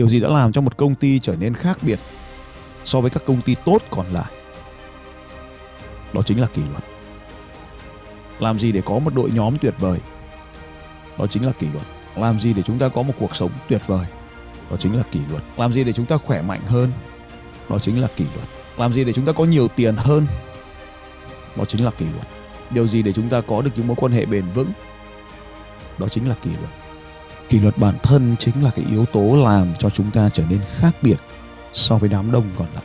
điều gì đã làm cho một công ty trở nên khác biệt so với các công ty tốt còn lại? Đó chính là kỷ luật. Làm gì để có một đội nhóm tuyệt vời? Đó chính là kỷ luật. Làm gì để chúng ta có một cuộc sống tuyệt vời? Đó chính là kỷ luật. Làm gì để chúng ta khỏe mạnh hơn? Đó chính là kỷ luật. Làm gì để chúng ta có nhiều tiền hơn? Đó chính là kỷ luật. Điều gì để chúng ta có được những mối quan hệ bền vững? Đó chính là kỷ luật kỷ luật bản thân chính là cái yếu tố làm cho chúng ta trở nên khác biệt so với đám đông còn lại.